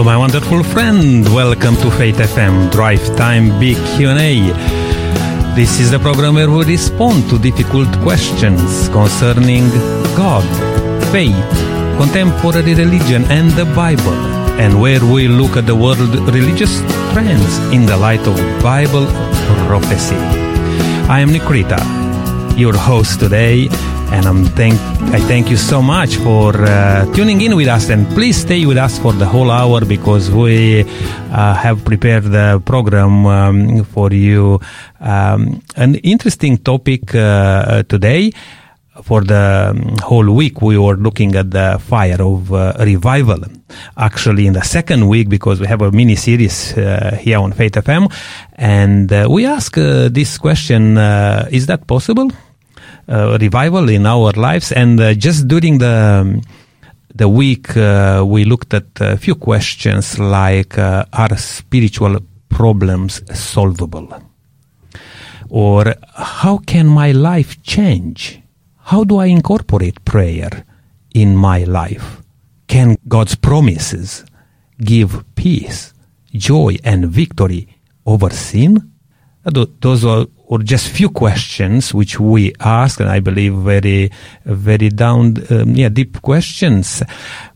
Hello, my wonderful friend. Welcome to Faith FM Drive Time Big Q&A. This is the program where we respond to difficult questions concerning God, faith, contemporary religion, and the Bible, and where we look at the world religious trends in the light of Bible prophecy. I am Nikrita, your host today, and I'm thank I thank you so much for uh, tuning in with us. And please stay with us for the whole hour because we uh, have prepared the program um, for you. Um, an interesting topic uh, today. For the um, whole week, we were looking at the fire of uh, revival. Actually, in the second week, because we have a mini series uh, here on Faith FM, and uh, we ask this question: Is that possible? Uh, revival in our lives. And uh, just during the the week, uh, we looked at a few questions like: Are spiritual problems solvable? Or how can my life change? How do I incorporate prayer in my life? Can God's promises give peace, joy, and victory over sin? Those are or just few questions which we ask, and I believe very, very down, um, yeah, deep questions.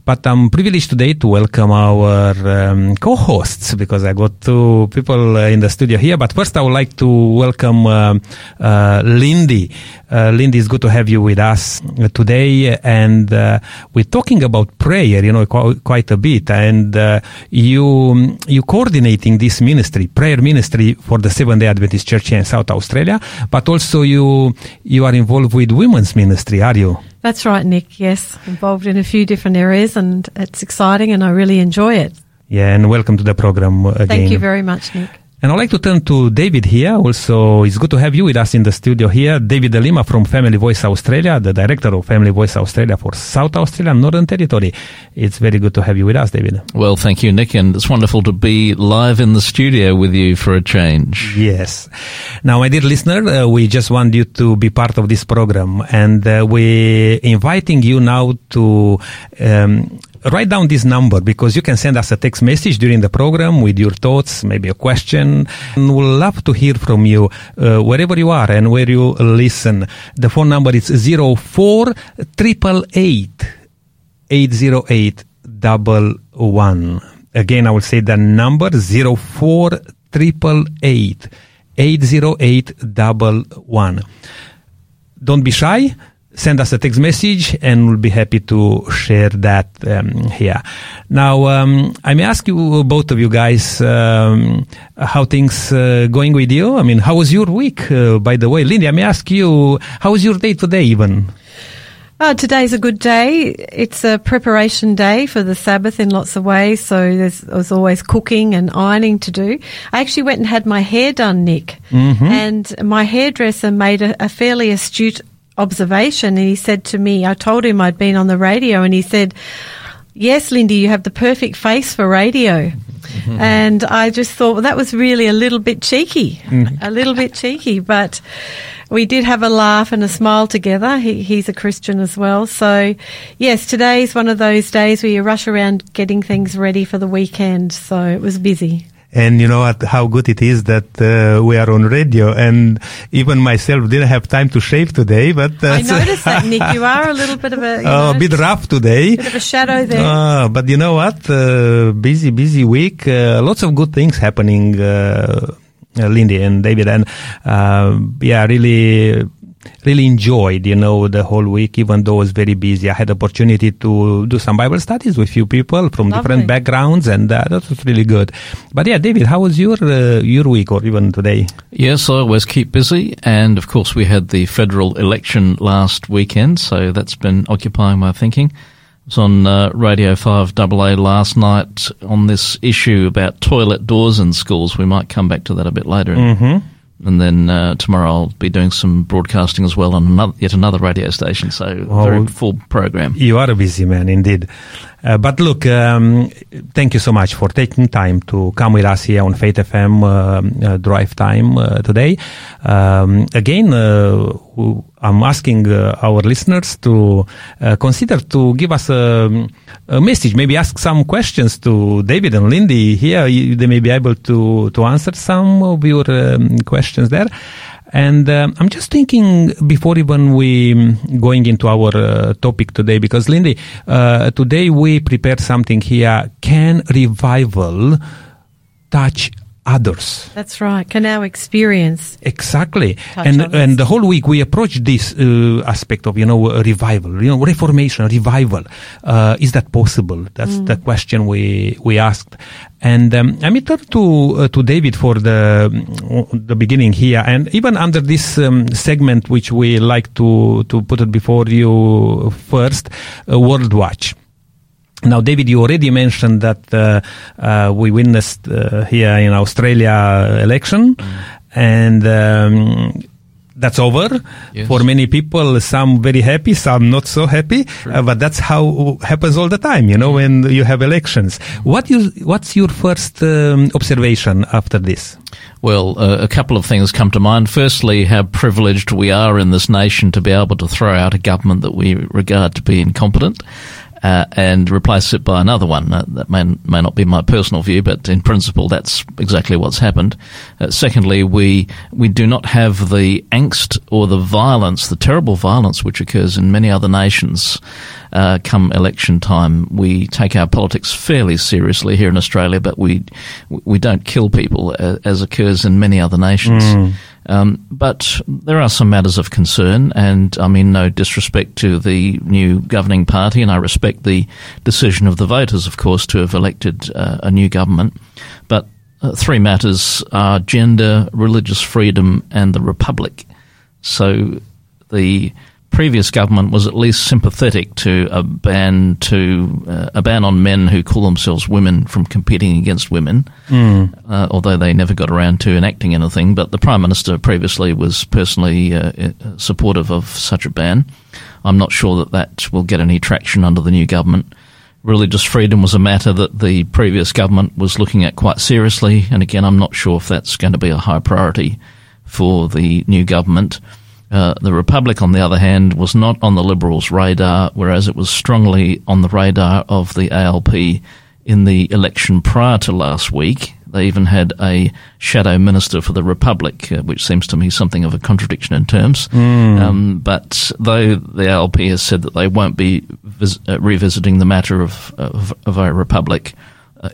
But I'm privileged today to welcome our um, co-hosts because I got two people uh, in the studio here. But first, I would like to welcome uh, uh, Lindy. Uh, Lindy, it's good to have you with us today, and uh, we're talking about prayer, you know, qu- quite a bit. And uh, you you coordinating this ministry, prayer ministry for the Seventh Day Adventist Church in South Australia, but also you you are involved with women's ministry, are you? That's right, Nick. Yes, involved in a few different areas, and it's exciting, and I really enjoy it. Yeah, and welcome to the program again. Thank you very much, Nick. And I'd like to turn to David here. Also, it's good to have you with us in the studio here. David De Lima from Family Voice Australia, the director of Family Voice Australia for South Australia and Northern Territory. It's very good to have you with us, David. Well, thank you, Nick, and it's wonderful to be live in the studio with you for a change. Yes. Now, my dear listener, uh, we just want you to be part of this program, and uh, we're inviting you now to um, write down this number because you can send us a text message during the program with your thoughts, maybe a question. And we'll love to hear from you uh, wherever you are and where you listen. The phone number is 04 808 one. Again, I will say the number 04 808 one. Don't be shy send us a text message and we'll be happy to share that um, here. Now, um, I may ask you, both of you guys, um, how things uh, going with you? I mean, how was your week, uh, by the way? Lindy, I may ask you, how was your day today even? Uh, today's a good day. It's a preparation day for the Sabbath in lots of ways. So there's, there's always cooking and ironing to do. I actually went and had my hair done, Nick. Mm-hmm. And my hairdresser made a, a fairly astute observation and he said to me, I told him I'd been on the radio and he said, Yes, Lindy, you have the perfect face for radio. Mm-hmm. And I just thought, well, that was really a little bit cheeky, mm-hmm. a little bit cheeky, but we did have a laugh and a smile together. He, he's a Christian as well. So, yes, today's one of those days where you rush around getting things ready for the weekend. So it was busy. And you know what, how good it is that uh, we are on radio. And even myself didn't have time to shave today, but I noticed that, Nick. You are a little bit of a, uh, a bit rough today. Bit of a shadow there. Uh, but you know what? Uh, busy, busy week. Uh, lots of good things happening. Uh, Lindy and David, and yeah, really really enjoyed, you know, the whole week, even though it was very busy. I had opportunity to do some Bible studies with few people from Lovely. different backgrounds, and uh, that was really good. But yeah, David, how was your uh, your week or even today? Yes, I always keep busy, and of course we had the federal election last weekend, so that's been occupying my thinking. I was on uh, Radio 5 AA last night on this issue about toilet doors in schools. We might come back to that a bit later. Mm-hmm and then uh, tomorrow I'll be doing some broadcasting as well on another, yet another radio station. So oh, very full program. You are a busy man indeed. Uh, but look, um, thank you so much for taking time to come with us here on Faith FM uh, uh, Drive Time uh, today. Um, again, uh, I'm asking uh, our listeners to consider to give us a, a, message, maybe ask some questions to David and Lindy here. They may be able to, to answer some of your um, questions there. And um, I'm just thinking before even we um, going into our uh, topic today, because Lindy, uh, today we prepared something here. Can revival touch others. That's right. Can our experience exactly? And others. and the whole week we approach this uh, aspect of you know revival, you know reformation, revival. Uh, is that possible? That's mm. the question we we asked. And um, let me turn to uh, to David for the the beginning here, and even under this um, segment, which we like to to put it before you first, uh, World Watch. Now, David, you already mentioned that uh, uh, we witnessed uh, here in Australia election, mm. and um, that's over yes. for many people. Some very happy, some not so happy. Uh, but that's how happens all the time, you know, mm. when you have elections. What you, what's your first um, observation after this? Well, uh, a couple of things come to mind. Firstly, how privileged we are in this nation to be able to throw out a government that we regard to be incompetent uh, and replace it by another one. Uh, that may, may not be my personal view, but in principle, that's exactly what's happened. Uh, secondly, we we do not have the angst or the violence, the terrible violence which occurs in many other nations. Uh, come election time, we take our politics fairly seriously here in Australia, but we we don't kill people as, as occurs in many other nations. Mm. Um, but there are some matters of concern, and I mean no disrespect to the new governing party, and I respect the decision of the voters, of course, to have elected uh, a new government. But uh, three matters are gender, religious freedom, and the republic. So the previous government was at least sympathetic to a ban to uh, a ban on men who call themselves women from competing against women, mm. uh, although they never got around to enacting anything. But the prime minister previously was personally uh, uh supportive of such a ban. I'm not sure that that will get any traction under the new government. Religious freedom was a matter that the previous government was looking at quite seriously, and again, I'm not sure if that's going to be a high priority for the new government. Uh, the Republic, on the other hand, was not on the Liberals' radar, whereas it was strongly on the radar of the ALP in the election prior to last week. They even had a shadow minister for the Republic, uh, which seems to me something of a contradiction in terms. Mm. Um, but though the ALP has said that they won't be vis- uh, revisiting the matter of, of, of a Republic,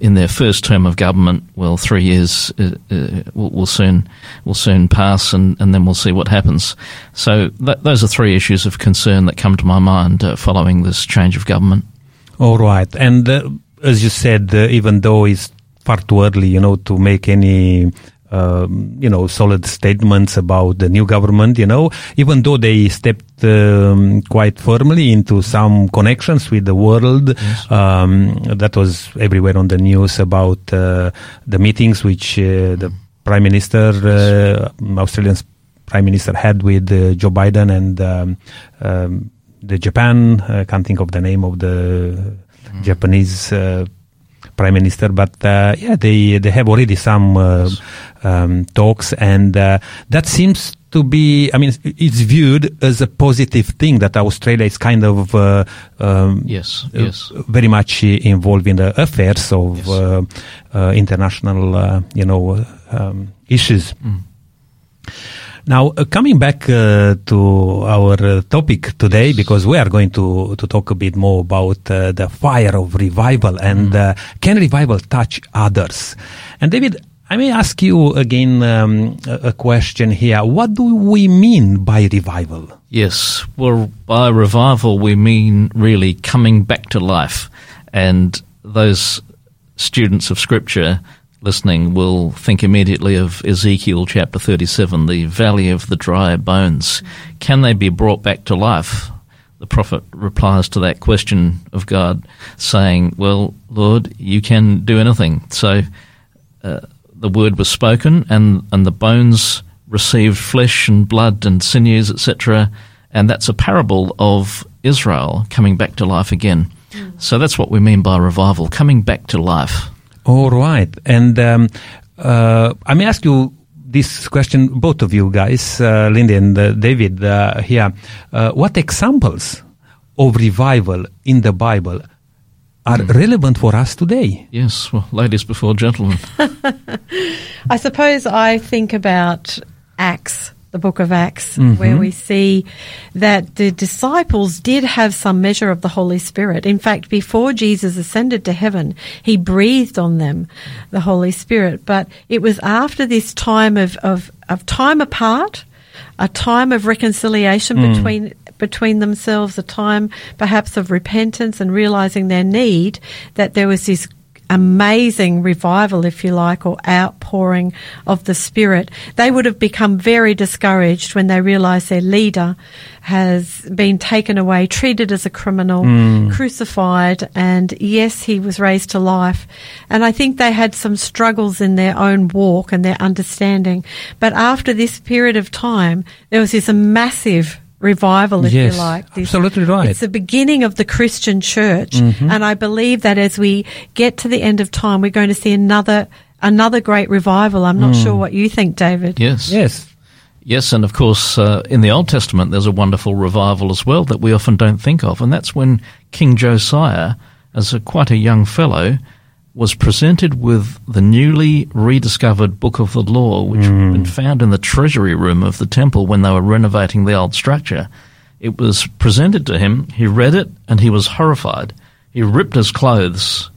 in their first term of government, well, three years uh, uh, will, will, soon will soon pass, and, and then we'll see what happens. So th- those are three issues of concern that come to my mind uh, following this change of government. All right, and uh, as you said, uh, even though it's far too early, you know, to make any um, you know, solid statements about the new government, you know, even though they stepped um, quite firmly into some connections with the world. Yes. Um, that was everywhere on the news about uh, the meetings which uh, the Prime Minister, uh, Australian Prime Minister had with uh, Joe Biden and um, um, the Japan. I can't think of the name of the mm. Japanese uh, prime minister, but uh, yeah, they they have already some uh, um, talks, and uh, that seems to be. I mean, it's viewed as a positive thing that Australia is kind of uh, um, yes, uh, yes, very much involved in the affairs of yes. Uh, international, you know, um, issues. Mm. Now, uh, coming back uh, to our uh, topic today, because we are going to, to talk a bit more about uh, the fire of revival and mm. can revival touch others? And David, I may ask you again um, a question here. What do we mean by revival? Yes, well, by revival, we mean really coming back to life. And those students of Scripture listening will think immediately of Ezekiel chapter 37, the valley of the dry bones. Can they be brought back to life? The prophet replies to that question of God, saying, Well, Lord, you can do anything. So uh, the word was spoken, and, and the bones received flesh and blood and sinews, etc. And that's a parable of Israel coming back to life again. So that's what we mean by revival, coming back to life. All right. And um, uh, I may ask you this question, both of you guys, uh, Lindy and uh, David, uh, here. Uh, what examples of revival in the Bible are relevant for us today? Yes, well, ladies before gentlemen. I suppose I think about Acts, the book of Acts, Mm-hmm. where we see that the disciples did have some measure of the Holy Spirit. In fact, before Jesus ascended to heaven, he breathed on them the Holy Spirit. But it was after this time of, of, of time apart, a time of reconciliation between between themselves, a time perhaps of repentance and realizing their need, that there was this amazing revival, if you like, or outpouring of the Spirit. They would have become very discouraged when they realised their leader has been taken away, treated as a criminal, hmm. crucified, and yes, he was raised to life. And I think they had some struggles in their own walk and their understanding. But after this period of time, there was this massive revival, if Yes, you like. This- absolutely right. It's the beginning of the Christian church, Mm-hmm. and I believe that as we get to the end of time, we're going to see another another great revival. I'm not Mm. sure what you think, David. Yes. Yes. Yes, and of course, uh, in the Old Testament, there's a wonderful revival as well that we often don't think of, and that's when King Josiah, as a quite a young fellow, was presented with the newly rediscovered Book of the Law, which had been found in the treasury room of the temple when they were renovating the old structure. It was presented to him, he read it, and he was horrified. He ripped his clothes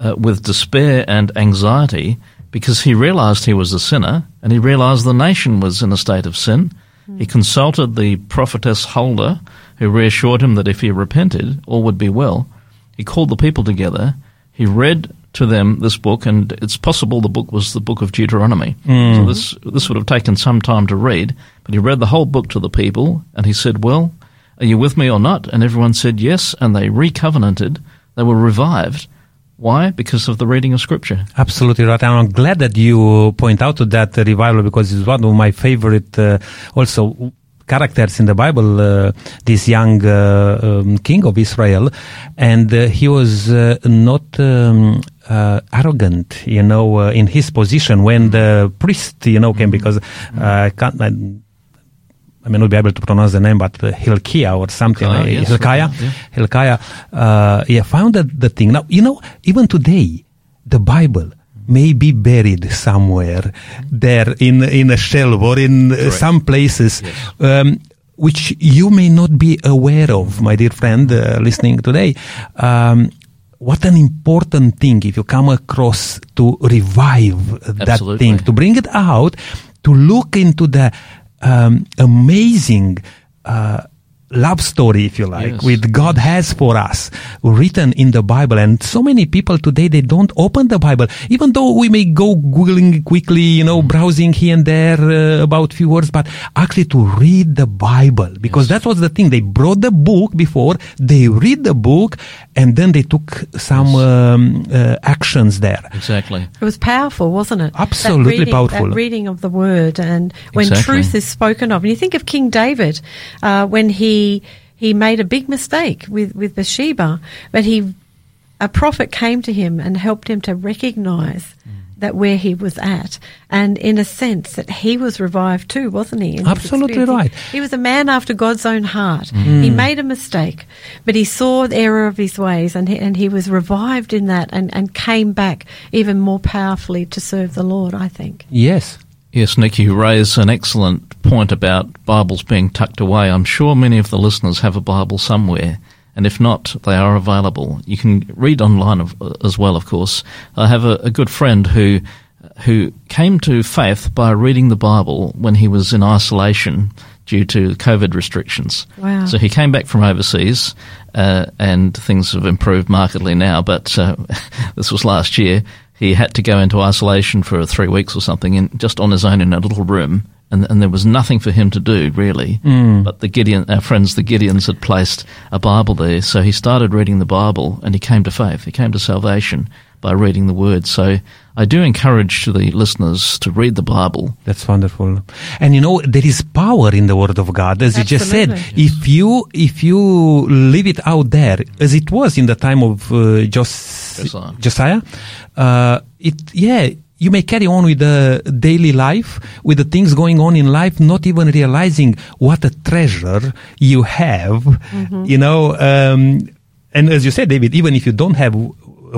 uh, with despair and anxiety because he realized he was a sinner and he realized the nation was in a state of sin. He consulted the prophetess Huldah, who reassured him that if he repented, all would be well. He called the people together. He read to them this book, and it's possible the book was the book of Deuteronomy. So this this would have taken some time to read, but he read the whole book to the people, and he said, "Well, are you with me or not?" And everyone said yes, and they recovenanted. They were revived. Why? Because of the reading of Scripture. Absolutely right. And I'm glad that you point out to that revival because it's one of my favorite uh, also characters in the Bible, uh, this young uh, um, king of Israel. And uh, he was uh, not um, uh, arrogant, you know, uh, in his position when the priest, you know, came because uh, I can't. I, I may not be able to pronounce the name, but uh, Hilkiah or something. Hilkiah, yes, Hilkiah, yeah. Hilkiah, uh, yeah, found that the thing. Now, you know, even today, the Bible may be buried somewhere there in in a shelf or in Correct. some places. Yes. Um, which you may not be aware of, my dear friend, uh, listening today. Um, what an important thing if you come across to revive that Absolutely. thing, to bring it out, to look into the um, amazing uh, love story, if you like, Yes. with God has for us, written in the Bible. And so many people today, they don't open the Bible, even though we may go Googling quickly, you know, browsing here and there uh, about few words, but actually to read the Bible, because that was the thing. They brought the book before, they read the book, and then they took some um, uh, actions there. Exactly. It was powerful, wasn't it? Absolutely that reading, powerful. That reading of the word, and when Exactly. truth is spoken of, and you think of King David uh, when he he made a big mistake with with Bathsheba, but he a prophet came to him and helped him to recognise. Mm. That where he was at, and in a sense that he was revived too, wasn't he? Absolutely right. He, he was a man after God's own heart. Mm. He made a mistake, but he saw the error of his ways, and he, and he was revived in that, and, and came back even more powerfully to serve the Lord. I think. Yes. Yes, Nick, you raise an excellent point about Bibles being tucked away. I'm sure many of the listeners have a Bible somewhere, and if not, they are available. You can read online of, as well, of course. I have a, a good friend who who came to faith by reading the Bible when he was in isolation due to COVID restrictions. Wow. So he came back from overseas, uh, and things have improved markedly now. But uh, this was last year. He had to go into isolation for three weeks or something, and just on his own in a little room. And, and there was nothing for him to do really. Hmm. But the Gideon, our friends, the Gideons, had placed a Bible there, so he started reading the Bible, and he came to faith. He came to salvation. By reading the Word. So I do encourage the listeners to read the Bible. That's wonderful. And you know, there is power in the Word of God, as you just said. Absolutely. If you if you leave it out there, as it was in the time of uh, Jos- Josiah. Josiah, uh, it yeah. You may carry on with the daily life, with the things going on in life, not even realizing what a treasure you have. You know, um, and as you said, David, even if you don't have a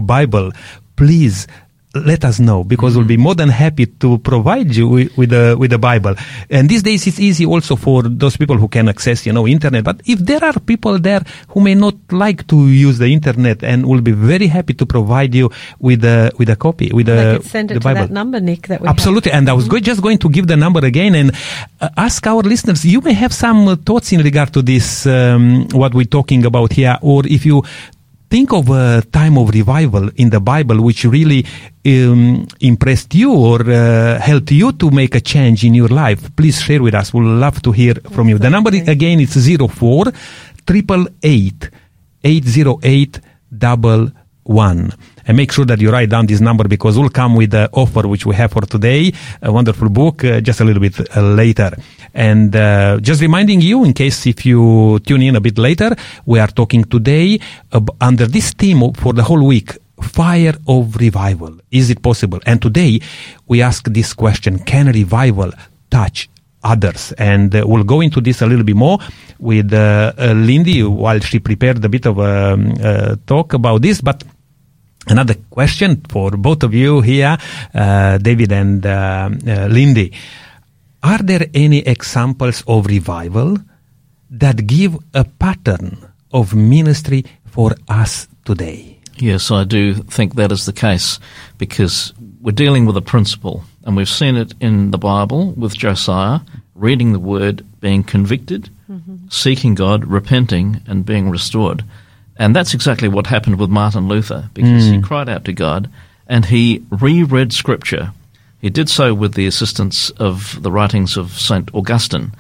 Bible, please let us know because we'll be more than happy to provide you with, with the with the Bible. And these days it's easy also for those people who can access, you know, internet. But if there are people there who may not like to use the internet and will be very happy to provide you with a with a copy with the, could send it the to Bible. that number, Nick. That we have. Absolutely, and I was go- just going to give the number again and uh, ask our listeners. You may have some uh, thoughts in regard to this, um, what we're talking about here, or if you think of a time of revival in the Bible which really um, impressed you or uh, helped you to make a change in your life. Please share with us. We'd love to hear from you. The number again is zero four triple eight eight zero eight double one. And make sure that you write down this number because we'll come with the offer which we have for today, a wonderful book, uh, just a little bit uh, later. And uh, just reminding you, in case if you tune in a bit later, we are talking today under this theme for the whole week, fire of revival. Is it possible? And today we ask this question, can revival touch others. And uh, we'll go into this a little bit more with uh, uh, Lindy while she prepared a bit of a um, uh, talk about this. But another question for both of you here, uh, David and uh, uh, Lindy. Are there any examples of revival that give a pattern of ministry for us today? Yes, I do think that is the case because we're dealing with a principle, and we've seen it in the Bible with Josiah reading the word, being convicted, seeking God, repenting, and being restored. And that's exactly what happened with Martin Luther because he cried out to God and he reread Scripture. He did so with the assistance of the writings of St. Augustine.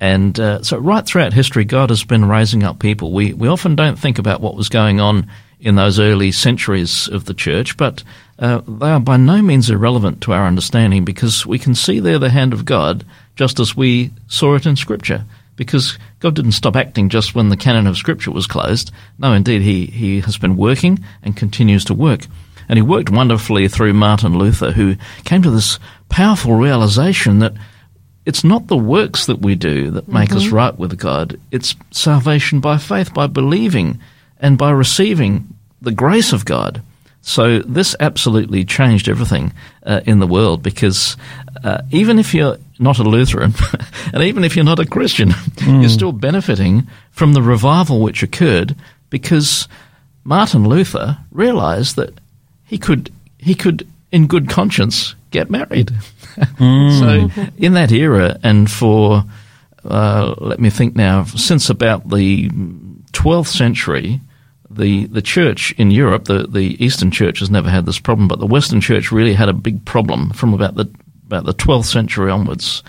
And uh, so, right throughout history, God has been raising up people. We, we often don't think about what was going on in those early centuries of the church, but uh, they are by no means irrelevant to our understanding because we can see there the hand of God just as we saw it in Scripture. Because God didn't stop acting just when the canon of Scripture was closed. No, indeed, He, he has been working and continues to work. And He worked wonderfully through Martin Luther, who came to this powerful realization that it's not the works that we do that make us mm-hmm. right with God. It's salvation by faith, by believing and by receiving the grace of God. So this absolutely changed everything uh, in the world because uh, even if you're not a Lutheran and even if you're not a Christian, you're still benefiting from the revival which occurred because Martin Luther realized that he could he could in good conscience get married. so in that era and for uh, let me think now since about the 12th century the the church in Europe the the eastern church has never had this problem but the western church really had a big problem from about the about the 12th century onwards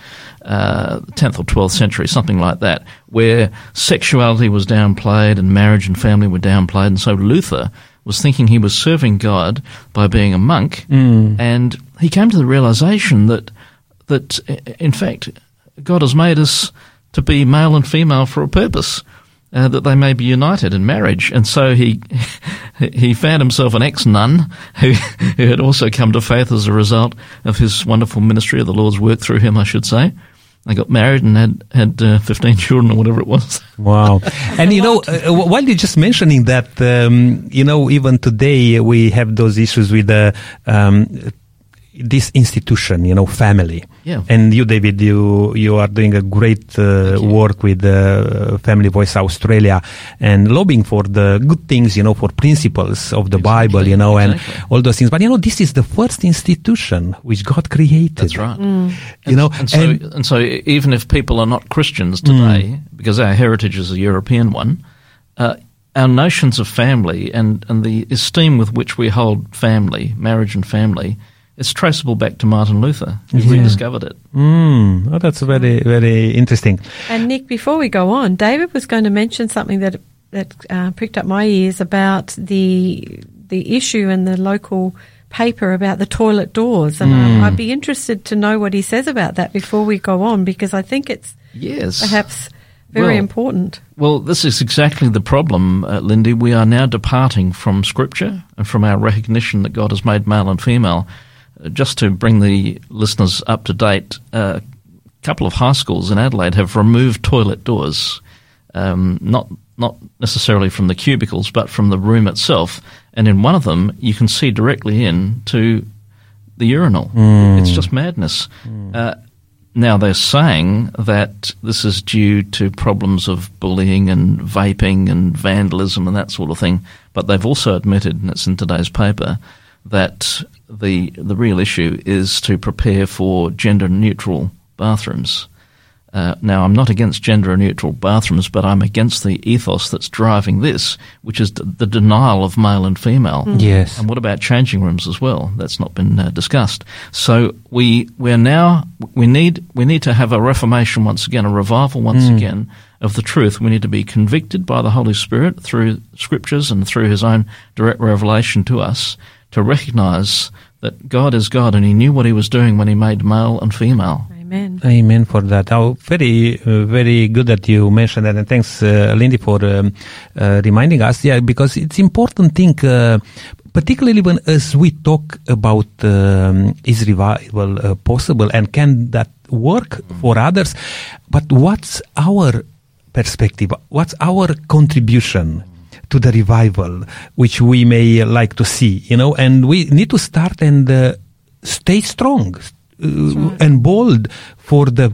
uh, 10th or 12th century, something like that, where sexuality was downplayed and marriage and family were downplayed. And so Luther was thinking he was serving God by being a monk, and he came to the realization that that in fact God has made us to be male and female for a purpose. Uh, that they may be united in marriage, and so he he found himself an ex nun who who had also come to faith as a result of his wonderful ministry of the Lord's work through him, I should say. They got married and had had uh, fifteen children or whatever it was. Wow. And you know, uh, uh, while you're just mentioning that, um, you know, even today we have those issues with the, um, this institution, you know, family. Yeah. And you, David, you you are doing a great uh, work with uh, Family Voice Australia and lobbying for the good things, you know, for principles of the Bible, you know, exactly. and all those things. But you know, this is the first institution which God created. That's right. You know, And so, and, so, even if people are not Christians today, because our heritage is a European one, uh, our notions of family and, and the esteem with which we hold family, marriage and family, it's traceable back to Martin Luther. He Yeah. rediscovered it. Mm, oh, that's very, very interesting. And Nick, before we go on, David was going to mention something that that uh, pricked up my ears about the the issue in the local paper about the toilet doors, and mm. I'd be interested to know what he says about that before we go on because I think it's yes perhaps very well, important. Well, this is exactly the problem, uh, Lindy. We are now departing from Scripture and from our recognition that God has made male and female. Uh, just to bring the listeners up to date, uh, a couple of high schools in Adelaide have removed toilet doors, um, not not necessarily from the cubicles, but from the room itself. And in one of them, you can see directly in to the urinal. Mm. It's just madness. Mm. Now they're saying that this is due to problems of bullying and vaping and vandalism and that sort of thing. But they've also admitted, and it's in today's paper, that the the real issue is to prepare for gender neutral bathrooms. Uh, now, I'm not against gender neutral bathrooms, but I'm against the ethos that's driving this, which is d- the denial of male and female. Mm. Yes. And what about changing rooms as well? That's not been uh, discussed. So we we're now we need we need to have a reformation once again, a revival once mm. again of the truth. We need to be convicted by the Holy Spirit through scriptures and through His own direct revelation to us to recognise that God is God and He knew what He was doing when He made male and female. Amen. Amen for that. Oh, very, uh, very good that you mentioned that, and thanks, uh, Lindy, for um, uh, reminding us. Yeah, because it's important thing, uh, particularly when as we talk about um, is revival uh, possible and can that work for others, but what's our perspective? What's our contribution? To the revival which we may like to see you know and we need to start and uh, stay strong right. and bold for the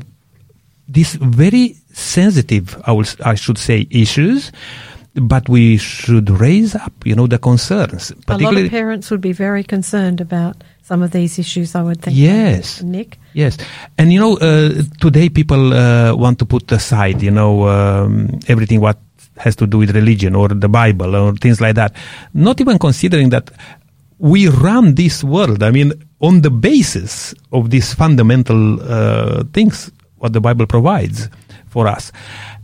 these very sensitive, I, will, I should say, issues. But we should raise up, you know, the concerns. A lot of parents would be very concerned about some of these issues. I would think. Yes, Nick. Yes, and you know, uh, today people uh, want to put aside, you know, um, everything what has to do with religion or the Bible or things like that, not even considering that we run this world. I mean, on the basis of these fundamental uh, things, what the Bible provides for us.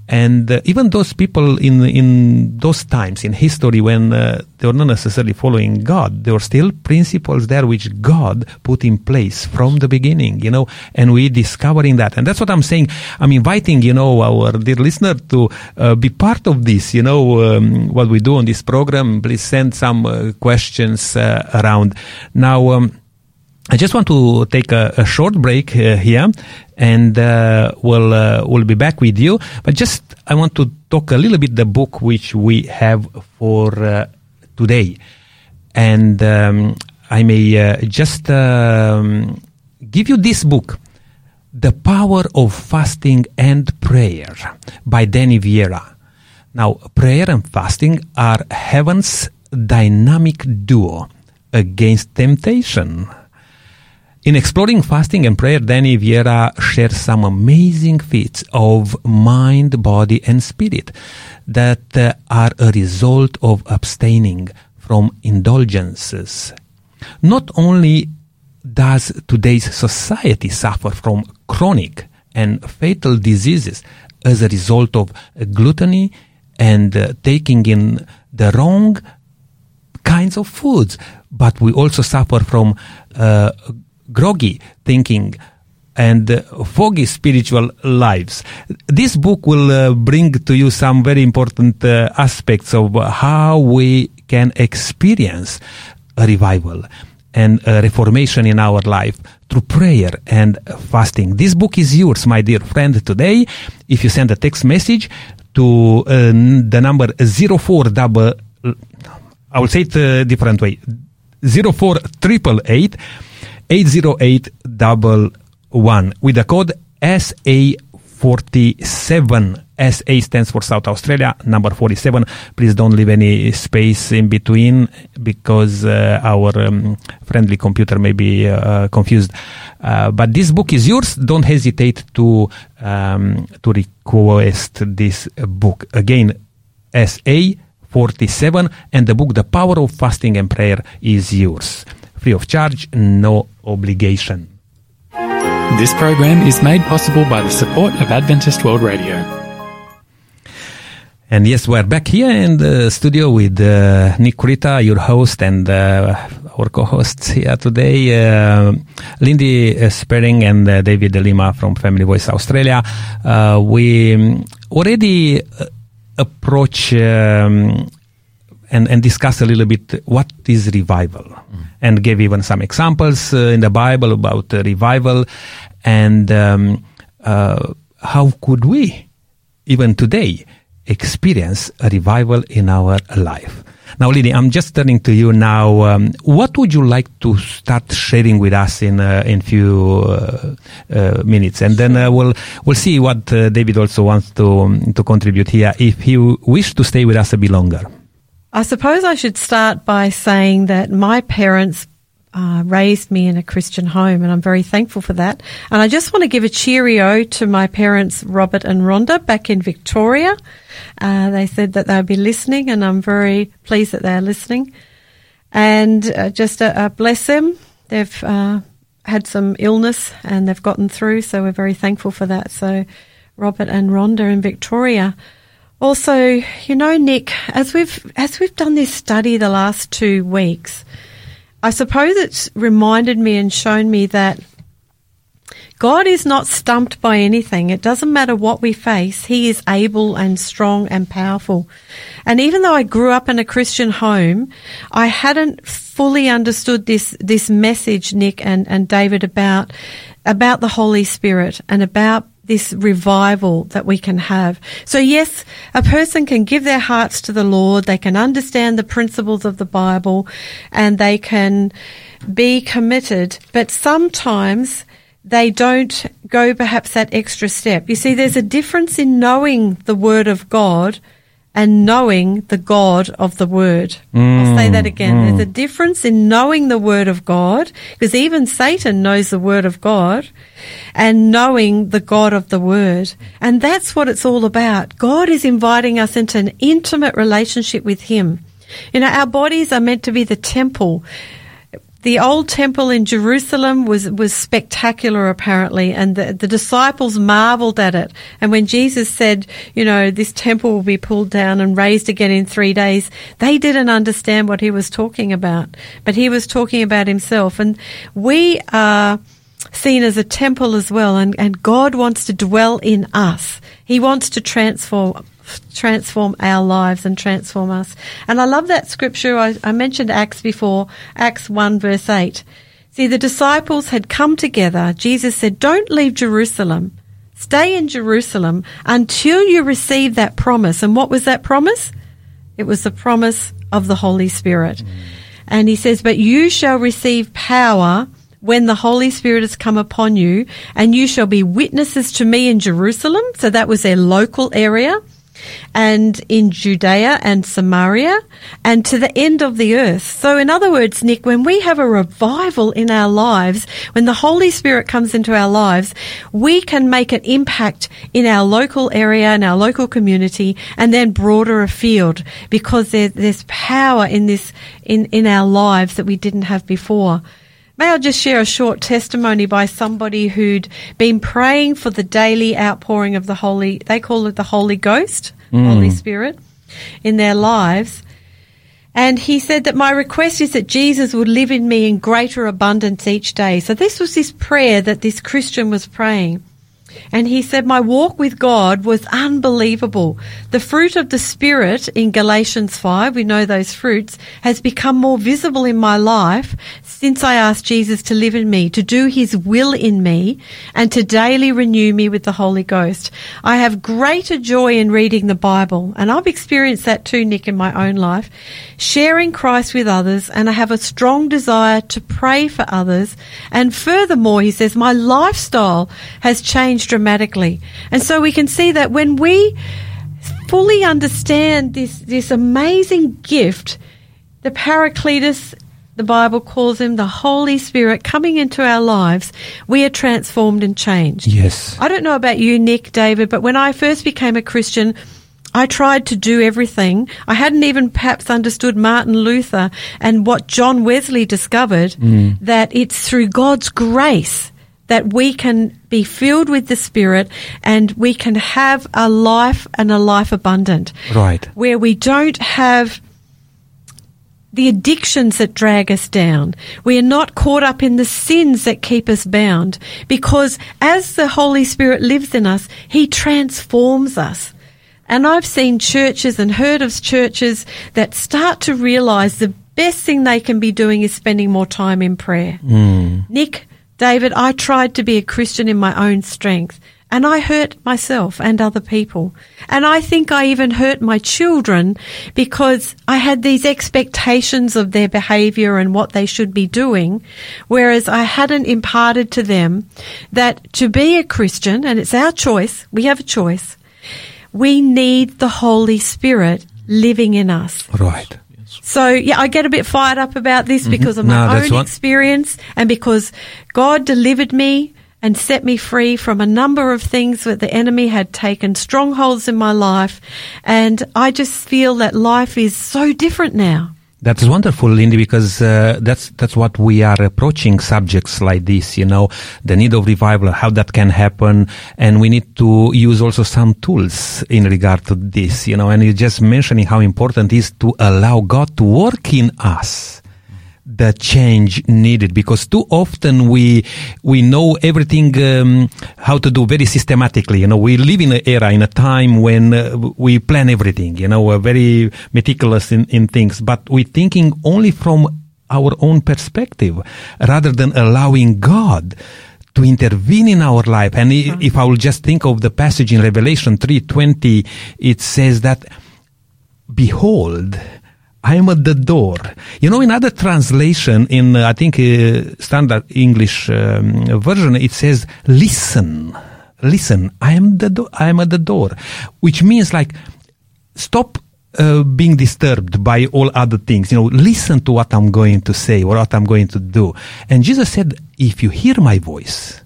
And uh, even those people in in those times in history when uh, they were not necessarily following God, there were still principles there which God put in place from the beginning, you know, and we discovering that. And that's what I'm saying. I'm inviting, you know, our dear listener to uh, be part of this, you know, um, what we do on this program. Please send some uh, questions uh, around. Now, um, I just want to take a, a short break uh, here, and uh, we'll uh, we'll be back with you. But just I want to talk a little bit the book which we have for uh, today, and um, I may uh, just um, give you this book, "The Power of Fasting and Prayer" by Danny Vierra. Now, prayer and fasting are heaven's dynamic duo against temptation in exploring fasting and prayer, Danny Vierra shares some amazing feats of mind, body, and spirit that uh, are a result of abstaining from indulgences. Not only does today's society suffer from chronic and fatal diseases as a result of gluttony and uh, taking in the wrong kinds of foods, but we also suffer from uh, groggy thinking and uh, foggy spiritual lives. This book will uh, bring to you some very important uh, aspects of how we can experience a revival and a reformation in our life through prayer and fasting. This book is yours, my dear friend, today. If you send a text message to uh, the number 04 double, I will say it a different way, 04 80811 with the code SA47. SA stands for South Australia, number 47. Please don't leave any space in between because uh, our um, friendly computer may be uh, confused. Uh, but this book is yours. Don't hesitate to um, to request this book. Again, SA 47 and the book The Power of Fasting and Prayer is yours free of charge, no obligation. This program is made possible by the support of Adventist World Radio. And yes, we're back here in the studio with uh, Nick Kurita, your host, and uh, our co-hosts here today, uh, Lindy uh, Sperring and uh, David De Lima from Family Voice Australia. Uh, we already uh, approach um, and, and discuss a little bit what is revival, and gave even some examples uh, in the Bible about uh, revival, and um, uh, how could we, even today, experience a revival in our life. Now, Lily, I'm just turning to you now. Um, what would you like to start sharing with us in uh, in few uh, uh, minutes, and then uh, we'll we'll see what uh, David also wants to um, to contribute here. If he wish to stay with us a bit longer. I suppose I should start by saying that my parents uh, raised me in a Christian home, and I'm very thankful for that. And I just want to give a cheerio to my parents, Robert and Rhonda, back in Victoria. Uh, they said that they'll be listening, and I'm very pleased that they're listening. And uh, just uh, uh, bless them. They've uh, had some illness and they've gotten through, so we're very thankful for that. So, Robert and Rhonda in Victoria. Also, you know, Nick, as we've as we've done this study the last two weeks, I suppose it's reminded me and shown me that God is not stumped by anything. It doesn't matter what we face. He is able and strong and powerful. And even though I grew up in a Christian home, I hadn't fully understood this, this message, Nick and, and David, about, about the Holy Spirit and about this revival that we can have. So yes, a person can give their hearts to the Lord. They can understand the principles of the Bible and they can be committed, but sometimes they don't go perhaps that extra step. You see, there's a difference in knowing the Word of God and knowing the God of the Word. I'll say that mm, again. There's mm. a difference in knowing the Word of God, because even Satan knows the Word of God, and knowing the God of the Word. And that's what it's all about. God is inviting us into an intimate relationship with Him. You know, our bodies are meant to be the temple the old temple in Jerusalem was, was spectacular apparently and the, the disciples marveled at it. And when Jesus said, you know, this temple will be pulled down and raised again in three days, they didn't understand what he was talking about. But he was talking about himself. And we are seen as a temple as well and, and God wants to dwell in us. He wants to transform transform our lives and transform us. And I love that scripture. I, I mentioned Acts before, Acts 1 verse 8. See, the disciples had come together. Jesus said, don't leave Jerusalem. Stay in Jerusalem until you receive that promise. And what was that promise? It was the promise of the Holy Spirit. And he says, but you shall receive power when the Holy Spirit has come upon you and you shall be witnesses to me in Jerusalem. So that was their local area and in Judea and Samaria and to the end of the earth. So in other words, Nick, when we have a revival in our lives, when the Holy Spirit comes into our lives, we can make an impact in our local area and our local community and then broader afield because there, there's power in this, in, in our lives that we didn't have before. May I just share a short testimony by somebody who'd been praying for the daily outpouring of the Holy, they call it the Holy Ghost, hmm. Holy Spirit, in their lives. And he said that my request is that Jesus would live in me in greater abundance each day. So this was this prayer that this Christian was praying. And he said, My walk with God was unbelievable. The fruit of the Spirit in Galatians 5, we know those fruits, has become more visible in my life since I asked Jesus to live in me, to do his will in me, and to daily renew me with the Holy Ghost. I have greater joy in reading the Bible, and I've experienced that too, Nick, in my own life, sharing Christ with others, and I have a strong desire to pray for others. And furthermore, he says, my lifestyle has changed dramatically. And so we can see that when we fully understand this, this amazing gift, the Paracletus, the Bible calls him the Holy Spirit coming into our lives, we are transformed and changed. Yes. I don't know about you, Nick, David, but when I first became a Christian, I tried to do everything. I hadn't even perhaps understood Martin Luther and what John Wesley discovered mm. that it's through God's grace that we can be filled with the Spirit and we can have a life and a life abundant. Right. Where we don't have the addictions that drag us down. We are not caught up in the sins that keep us bound because as the Holy Spirit lives in us, He transforms us. And I've seen churches and heard of churches that start to realize the best thing they can be doing is spending more time in prayer. Hmm. Nick, David, I tried to be a Christian in my own strength. And I hurt myself and other people. And I think I even hurt my children because I had these expectations of their behavior and what they should be doing, whereas I hadn't imparted to them that to be a Christian, and it's our choice, we have a choice, we need the Holy Spirit living in us. Right. So yeah, I get a bit fired up about this mm-hmm. because of my that's own experience and because God delivered me and set me free from a number of things that the enemy had taken strongholds in my life. And I just feel that life is so different now. That's wonderful, Lindy, because uh, that's that's what we are approaching subjects like this. You know, the need of revival, how that can happen, and we need to use also some tools in regard to this. You know, and you're just mentioning how important it is to allow God to work in us the change needed because too often we we know everything um, how to do very systematically. You know we live in an era in a time when uh, we plan everything you know we're very meticulous in, in things but we're thinking only from our own perspective rather than allowing god to intervene in our life. And i- if i will just think of the passage in revelation 3.20 it says that behold i am at the door. You know in other translation in uh, i think uh, standard english um, version it says listen listen i am the do- i am at the door which means like stop uh, being disturbed by all other things. You know listen to what i'm going to say or what i'm going to do. And jesus said if you hear my voice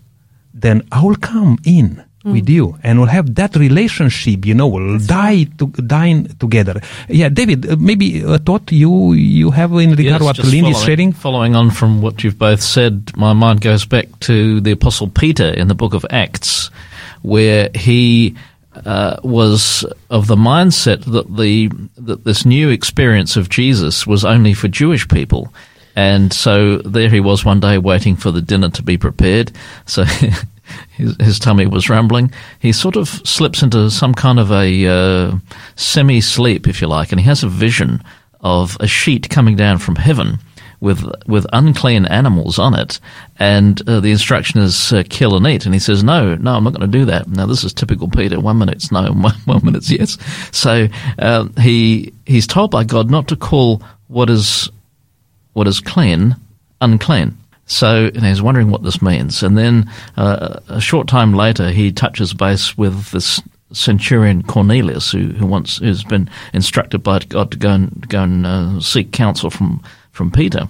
then i will come in with you and we'll have that relationship you know we'll die to dine together yeah david uh, maybe a thought you you have in regard Yes, what just Lynn is following- sharing Following on from what you've both said, my mind goes back to the Apostle Peter in the book of Acts, where he uh, was of the mindset that the that this new experience of Jesus was only for Jewish people. And so there he was one day waiting for the dinner to be prepared. So his, his tummy was rumbling. He sort of slips into some kind of a uh, semi sleep, if you like, and he has a vision of a sheet coming down from heaven with with unclean animals on it, and uh, the instruction is uh, kill and eat. And he says, "No, no, I'm not going to do that." Now this is typical Peter. One minute it's no, one, one minute yes. So uh, he he's told by God not to call what is what is clean unclean. So he's wondering what this means. And then uh, a short time later, he touches base with this centurion Cornelius, who, who wants who's been instructed by God to go and go and uh, seek counsel from from Peter.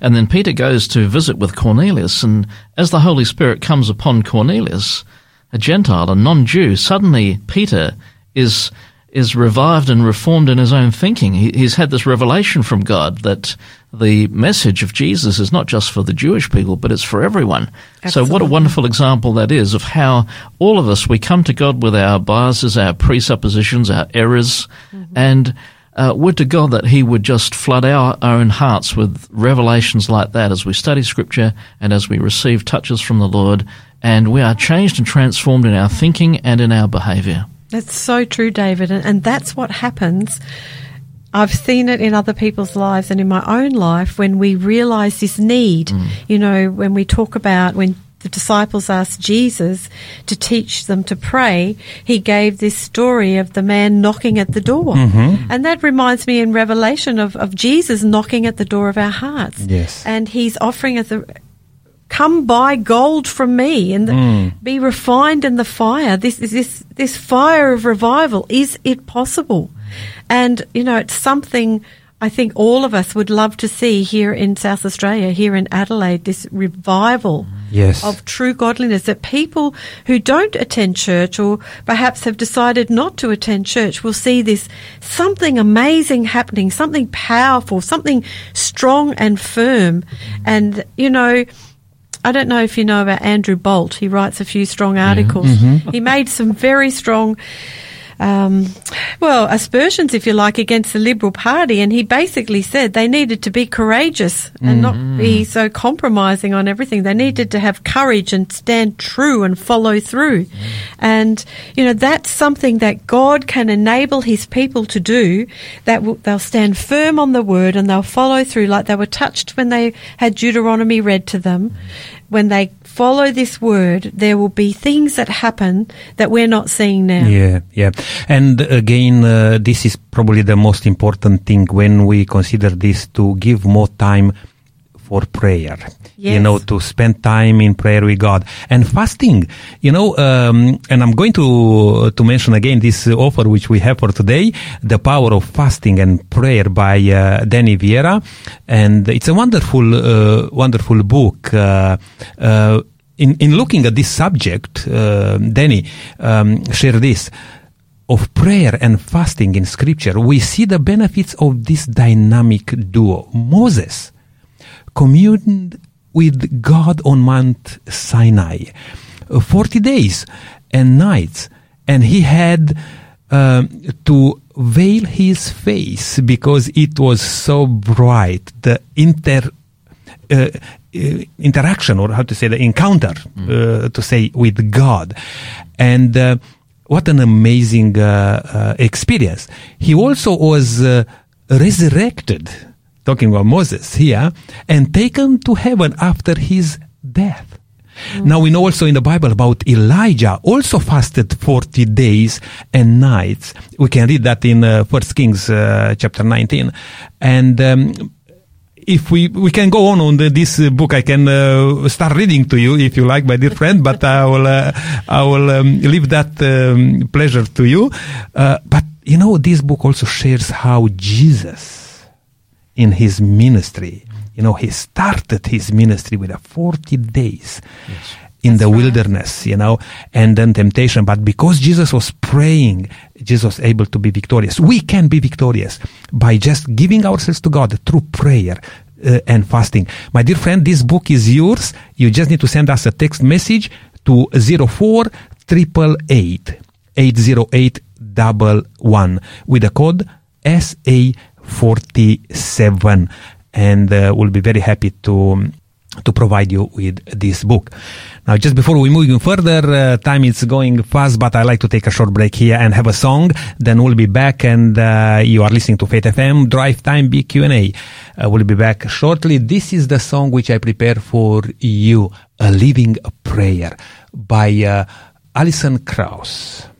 And then Peter goes to visit with Cornelius, and as the Holy Spirit comes upon Cornelius, a Gentile, a non-Jew, suddenly Peter is is revived and reformed in his own thinking. He, he's had this revelation from God that the message of Jesus is not just for the Jewish people, but it's for everyone. So, what a wonderful example that is of how all of us we come to God with our biases, our presuppositions, our errors, and uh, would to God that He would just flood our own hearts with revelations like that as we study Scripture and as we receive touches from the Lord, and we are changed and transformed in our thinking and in our behaviour. That's so true, David. And, and that's what happens. I've seen it in other people's lives and in my own life when we realize this need. Mm. You know, when we talk about when the disciples asked Jesus to teach them to pray, he gave this story of the man knocking at the door. Mm-hmm. And that reminds me in Revelation of, of Jesus knocking at the door of our hearts. Yes. And he's offering us a, come buy gold from me and the, hmm. be refined in the fire. This is this this fire of revival. Is it possible? And you know, it's something I think all of us would love to see here in South Australia, here in Adelaide, this revival Yes. of true godliness that people who don't attend church or perhaps have decided not to attend church will see this something amazing happening, something powerful, something strong and firm. And, you know, I don't know if you know about Andrew Bolt. He writes a few strong articles. Mm-hmm. He made some very strong um, well, aspersions, if you like, against the Liberal Party. And he basically said they needed to be courageous and not mm-hmm. be so compromising on everything. They needed to have courage and stand true and follow through. Mm-hmm. And, you know, that's something that God can enable his people to do, that w- they'll stand firm on the word and they'll follow through like they were touched when they had Deuteronomy read to them. When they follow this word, there will be things that happen that we're not seeing now. Yeah, yeah. And again, uh, this is probably the most important thing when we consider this to give more time for prayer. You know, to spend time in prayer with God and fasting. You know, um, and I'm going to to mention again this offer which we have for today, the power of fasting and prayer by uh, Danny Vierra, and it's a wonderful, uh, wonderful book. Uh, uh, in in looking at this subject, uh, Danny um, share this of prayer and fasting in scripture, we see the benefits of this dynamic duo. Moses communed with God on Mount Sinai, uh, 40 days and nights, and he had um, to veil his face because it was so bright. The inter uh, uh, interaction, or how to say the encounter, uh, to say with God, and uh, what an amazing uh, uh, experience! He also was uh, resurrected. Talking about Moses here, and taken to heaven after his death. Now we know also in the Bible about Elijah also fasted 40 days and nights. We can read that in uh, 1 Kings uh, chapter 19. And um, if we we can go on on the, this book, I can uh, start reading to you if you like, my dear friend. But I will uh, I will um, leave that um, pleasure to you. Uh, but you know, this book also shares how Jesus, in his ministry, you know, he started his ministry with a forty days in the wilderness, you know, and then temptation. But because Jesus was praying, Jesus was able to be victorious. We can be victorious by just giving ourselves to God through prayer. Uh, and fasting. My dear friend, this book is yours. You just need to send us a text message to 04 888 80811 with the code SA47 and uh, we'll be very happy to to provide you with this book. Now, just before we move even further, uh, time is going fast, but I like to take a short break here and have a song. Then we'll be back, and uh, you are listening to Faith FM Drive Time Big Q and A. Uh, we'll be back shortly. This is the song which I prepare for you, "A Living Prayer" by uh, Alison Krauss.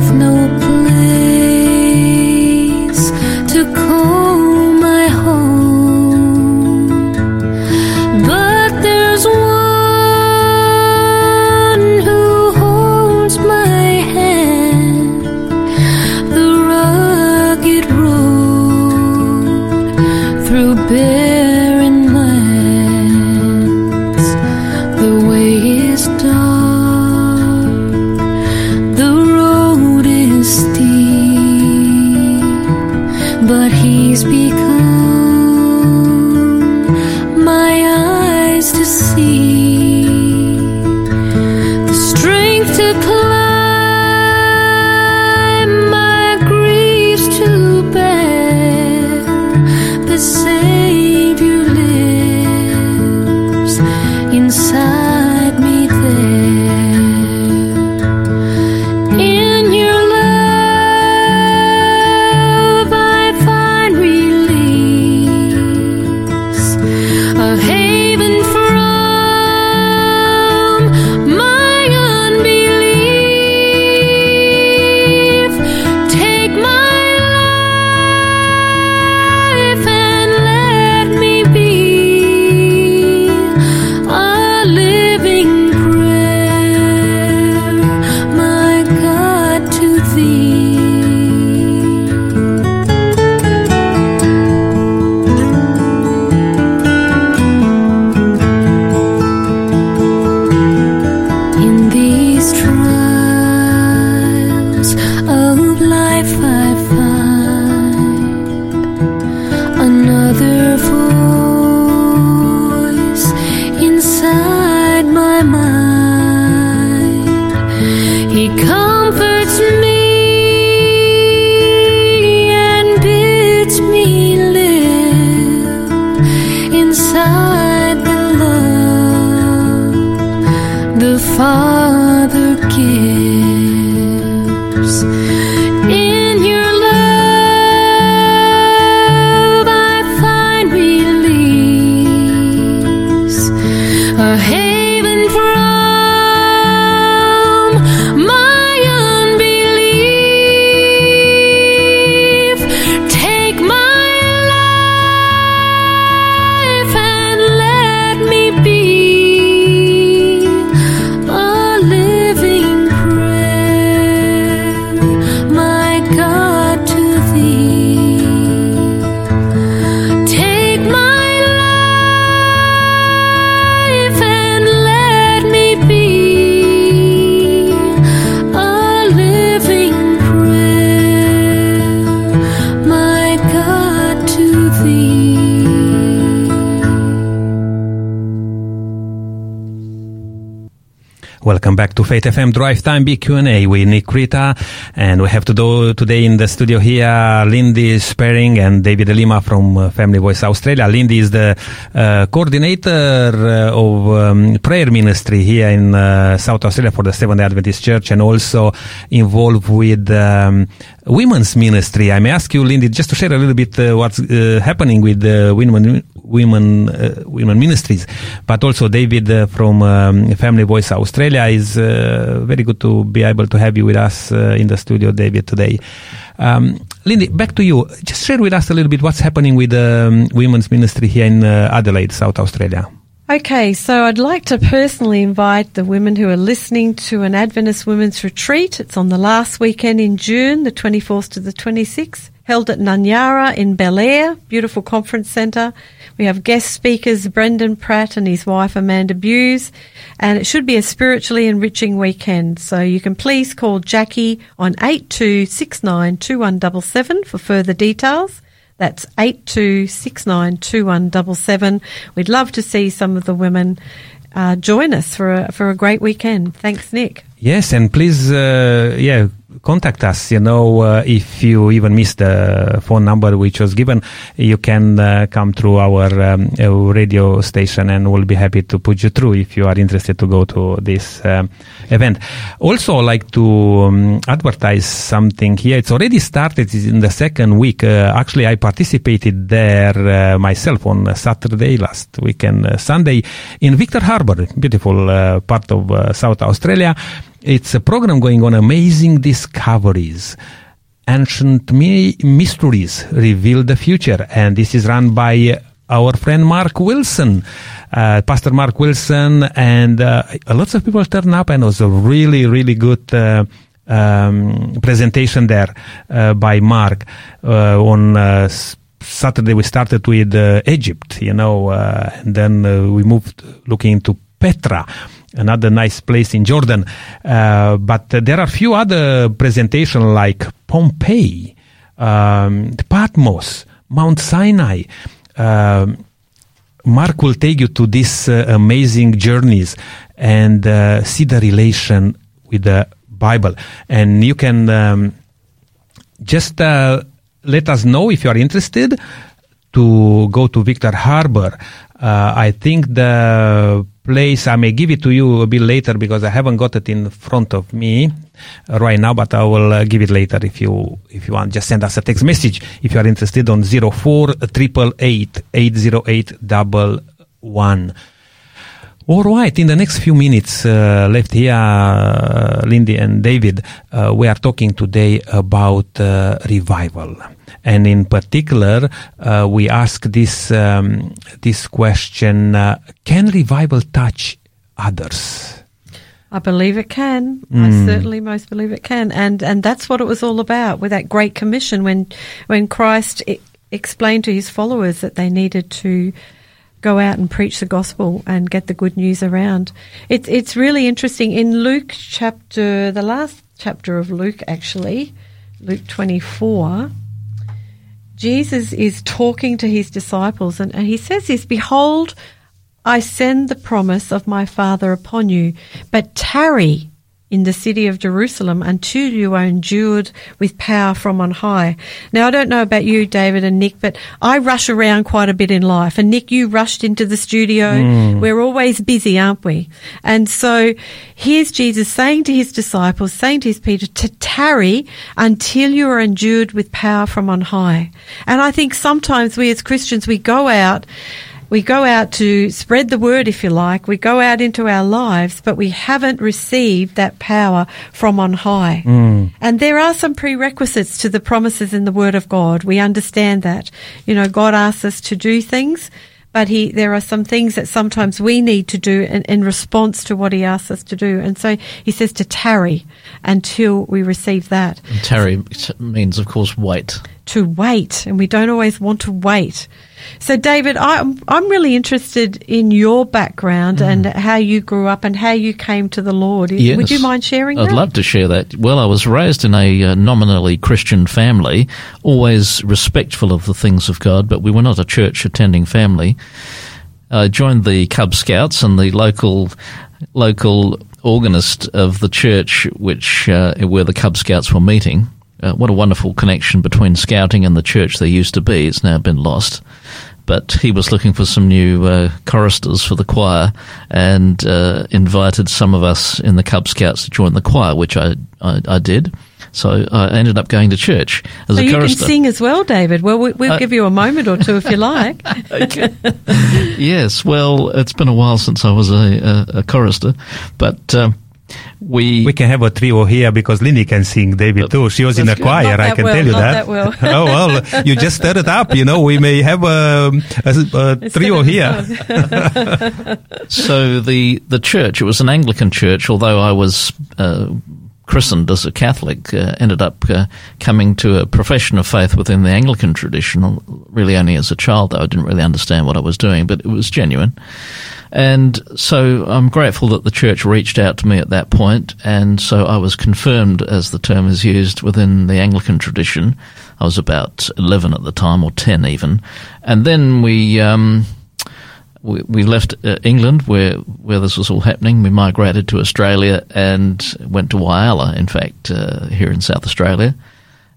With no Faith FM Drive Time Big Q&A with Nick. And we have to do today in the studio here Lindy Sperring and David Lima from uh, Family Voice Australia. Lindy is the uh, coordinator uh, of um, prayer ministry here in uh, South Australia for the Seventh-day Adventist Church and also involved with um, women's ministry. I may ask you, Lindy, just to share a little bit uh, what's uh, happening with uh, women women uh, women ministries, but also David uh, from um, Family Voice Australia is uh, very good to be able to have you with us uh, in the studio, David, today. Um, Lindy, back to you. Just share with us a little bit what's happening with um, women's ministry here in uh, Adelaide, South Australia. Okay, so I'd like to personally invite the women who are listening to an Adventist Women's Retreat. It's on the last weekend in June, the 24th to the 26th, held at Nunyara in Belair, beautiful conference centre. We have guest speakers Brendan Pratt and his wife Amanda Buse, and it should be a spiritually enriching weekend. So you can please call Jackie on 82692177 for further details. That's 82692177. We'd love to see some of the women uh, join us for a, for a great weekend. Thanks, Nick. Yes, and please, uh, yeah, contact us. You know, uh, if you even missed the phone number which was given, you can uh, come through our um, uh, radio station, and we'll be happy to put you through if you are interested to go to this um, event. Also, I'd like to um, advertise something here. It's already started. In the second week. Uh, actually, I participated there uh, myself on Saturday last weekend, uh, Sunday, in Victor Harbor, beautiful part of South Australia. It's a program going on amazing discoveries. Ancient mysteries reveal the future, and this is run by our friend Mark Wilson, uh, Pastor Mark Wilson, and uh, lots of people turn up, and it was a really, really good uh, um, presentation there uh, by Mark uh, on. Uh, Saturday we started with Egypt, you know, and then we moved looking into Petra, another nice place in Jordan. Uh, but uh, there are a few other presentations like Pompeii, um, Patmos, Mount Sinai. Um, Mark will take you to these uh, amazing journeys and uh, see the relation with the Bible. And you can um, just uh, let us know if you are interested to go to Victor Harbor. Uh, I think the place, I may give it to you a bit later because I haven't got it in front of me right now, but I will uh, give it later if you if you want. Just send us a text message if you are interested on 04 one. All right. in the next few minutes uh, left here, uh, Lindy and David, uh, we are talking today about uh, revival. And in particular, uh, we ask this, um, this question, uh, can revival touch others? I believe it can. I certainly most believe it can, and and that's what it was all about with that Great Commission when when Christ I- explained to his followers that they needed to go out and preach the gospel and get the good news around. It's it's really interesting in Luke chapter the last chapter of Luke actually, Luke twenty four. Jesus is talking to his disciples and, and he says this Behold, I send the promise of my Father upon you, but tarry in the city of Jerusalem until you are endued with power from on high. Now, I don't know about you, David and Nick, but I rush around quite a bit in life. And Nick, you rushed into the studio. Hmm. We're always busy, aren't we? And so here's Jesus saying to his disciples, saying to his Peter, to tarry until you are endued with power from on high. And I think sometimes we as Christians, we go out we go out to spread the word, if you like. We go out into our lives, but we haven't received that power from on high. Mm. And there are some prerequisites to the promises in the word of God. We understand that. You know, God asks us to do things, but he, there are some things that sometimes we need to do in, in response to what he asks us to do. And so he says to tarry until we receive that. Tarry means, of course, wait. To wait, and we don't always want to wait. So, David, I'm I'm really interested in your background and how you grew up and how you came to the Lord. Yes. Would you mind sharing I'd that? love to share that. Well, I was raised in a uh, nominally Christian family, always respectful of the things of God, but we were not a church attending family. I joined the Cub Scouts and the local local organist of the church which uh, where the Cub Scouts were meeting. Uh, what a wonderful connection between scouting and the church there used to be. It's now been lost. But he was looking for some new uh, choristers for the choir and uh, invited some of us in the Cub Scouts to join the choir, which I, I, I did. So I ended up going to church as So a you can sing as well, David. Well, we, we'll Uh, give you a moment or two if you like. Okay. yes, well, it's been a while since I was a, a, a chorister, but um, we, We can have a trio here because Lindy can sing, David too. She was in a good. choir, Not I can well, tell you not that. that well. oh well, you just stir it up. You know, we may have a, a, a trio here. so the the church. It was an Anglican church, although I was. Uh, Christened as a Catholic, uh, ended up uh, coming to a profession of faith within the Anglican tradition. Really, only as a child, though I didn't really understand what I was doing, but it was genuine. And so I'm grateful that the church reached out to me at that point, and so I was confirmed, as the term is used, within the Anglican tradition. I was about 11 at the time, or 10 even. And then we, um, we, we left uh, England where, where this was all happening. We migrated to Australia and went to Whyalla, in fact, uh, here in South Australia.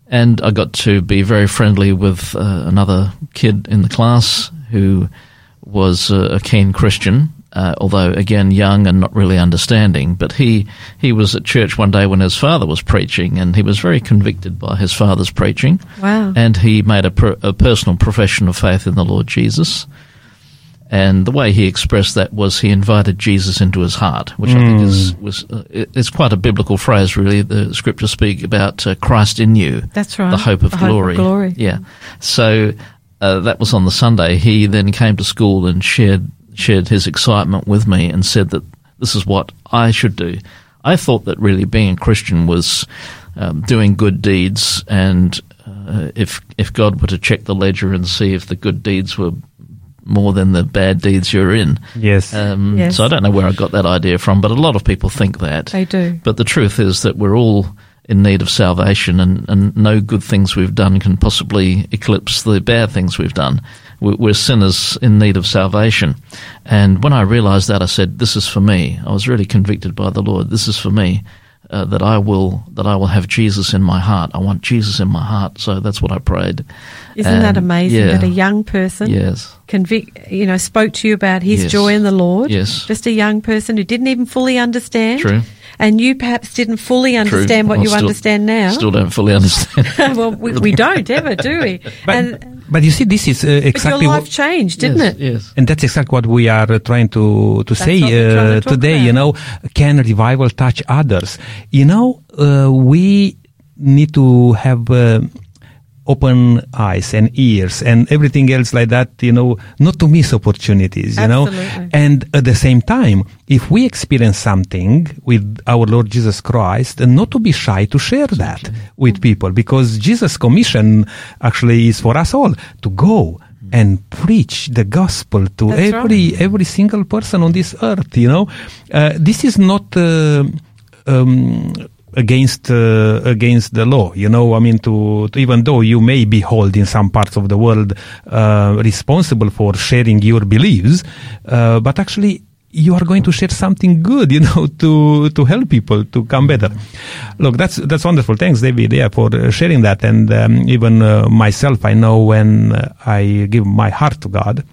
And I got to be very friendly with uh, another kid in the class who was uh, a keen Christian, uh, although again young and not really understanding. But he he was at church one day when his father was preaching, and he was very convicted by his father's preaching. Wow. And he made a, per, a personal profession of faith in the Lord Jesus. And the way he expressed that was he invited Jesus into his heart, which I think is was uh, it's quite a biblical phrase. Really, the scriptures speak about uh, Christ in you, That's right. the hope of The hope of glory. glory. Yeah. So uh, that was on the Sunday. He then came to school and shared shared his excitement with me and said that this is what I should do. I thought that really being a Christian was um, doing good deeds, and uh, if if God were to check the ledger and see if the good deeds were more than the bad deeds you're in. Yes. Um, Yes. So I don't know where I got that idea from, but a lot of people think that. They do. But the truth is that we're all in need of salvation, and, and no good things we've done can possibly eclipse the bad things we've done. We're, we're sinners in need of salvation. And when I realized that, I said, This is for me. I was really convicted by the Lord. This is for me. Uh, that I will that I will have Jesus in my heart. I want Jesus in my heart. So that's what I prayed. Isn't that amazing yeah. that a young person Yes. convict, you know, spoke to you about his Yes. joy in the Lord? Yes. Just a young person who didn't even fully understand. True. And you perhaps didn't fully True. understand what Well, you still- understand now. Still don't fully understand. well, we, we don't ever, do we? But, and, but you see, this is uh, but your exactly life what, changed, didn't yes, it? Yes. and that's exactly what we are uh, trying to to That's say what to uh, today. about. You know, can revival touch others? You know, uh, we need to have. Uh, open eyes and ears and everything else like that you know not to miss opportunities you know? And at the same time if we experience something with our lord jesus christ and not to be shy to share that with people because jesus commission actually is for us all to go and preach the gospel to That's every every single person on this earth you know? Uh, this is not uh, um, against uh, against the law you know i mean to, to even though you may be held in some parts of the world uh, responsible for sharing your beliefs uh, but actually you are going to share something good you know to to help people to come better. Look that's that's wonderful. Thanks david yeah for uh, sharing that. And um, even uh, myself i know when uh, i give my heart to god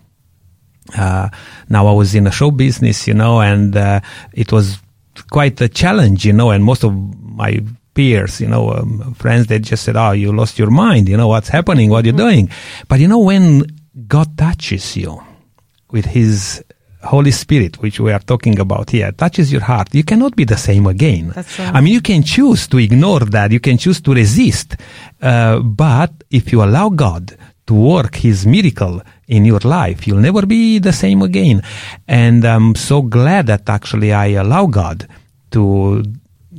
uh, now I was in a show business, you know, and it was quite a challenge, you know, and most of my peers, you know, um, friends, they just said, oh, you lost your mind, you know, what's happening, what you're you doing? But you know, when God touches you with His Holy Spirit, which we are talking about here, touches your heart, you cannot be the same again. That's right. I mean, you can choose to ignore that, you can choose to resist, uh, but if you allow God to work His miracle in your life, you'll never be the same again. And I'm so glad that actually I allow God to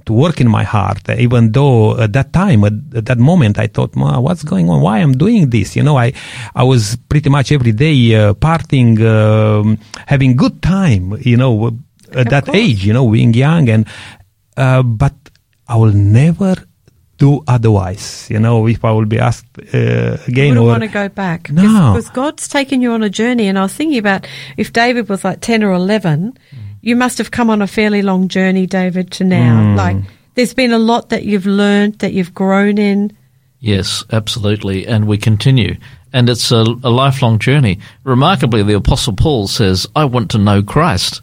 to work in my heart, even though at that time, at, at that moment, I thought, "Ma, what's going on? Why I'm doing this? You know, I, I was pretty much every day uh, partying, um, having good time, you know, at that course. age, you know, being young, and uh, but I will never do otherwise. You know, if I will be asked uh, You again, wouldn't or want to go back. No. Because God's taken you on a journey. And I was thinking about if David was like 10 or 11, you must have come on a fairly long journey, David, to now. Like, there's been a lot that you've learned, that you've grown in. Yes, absolutely. And we continue. And it's a, a lifelong journey. Remarkably, the Apostle Paul says, I want to know Christ.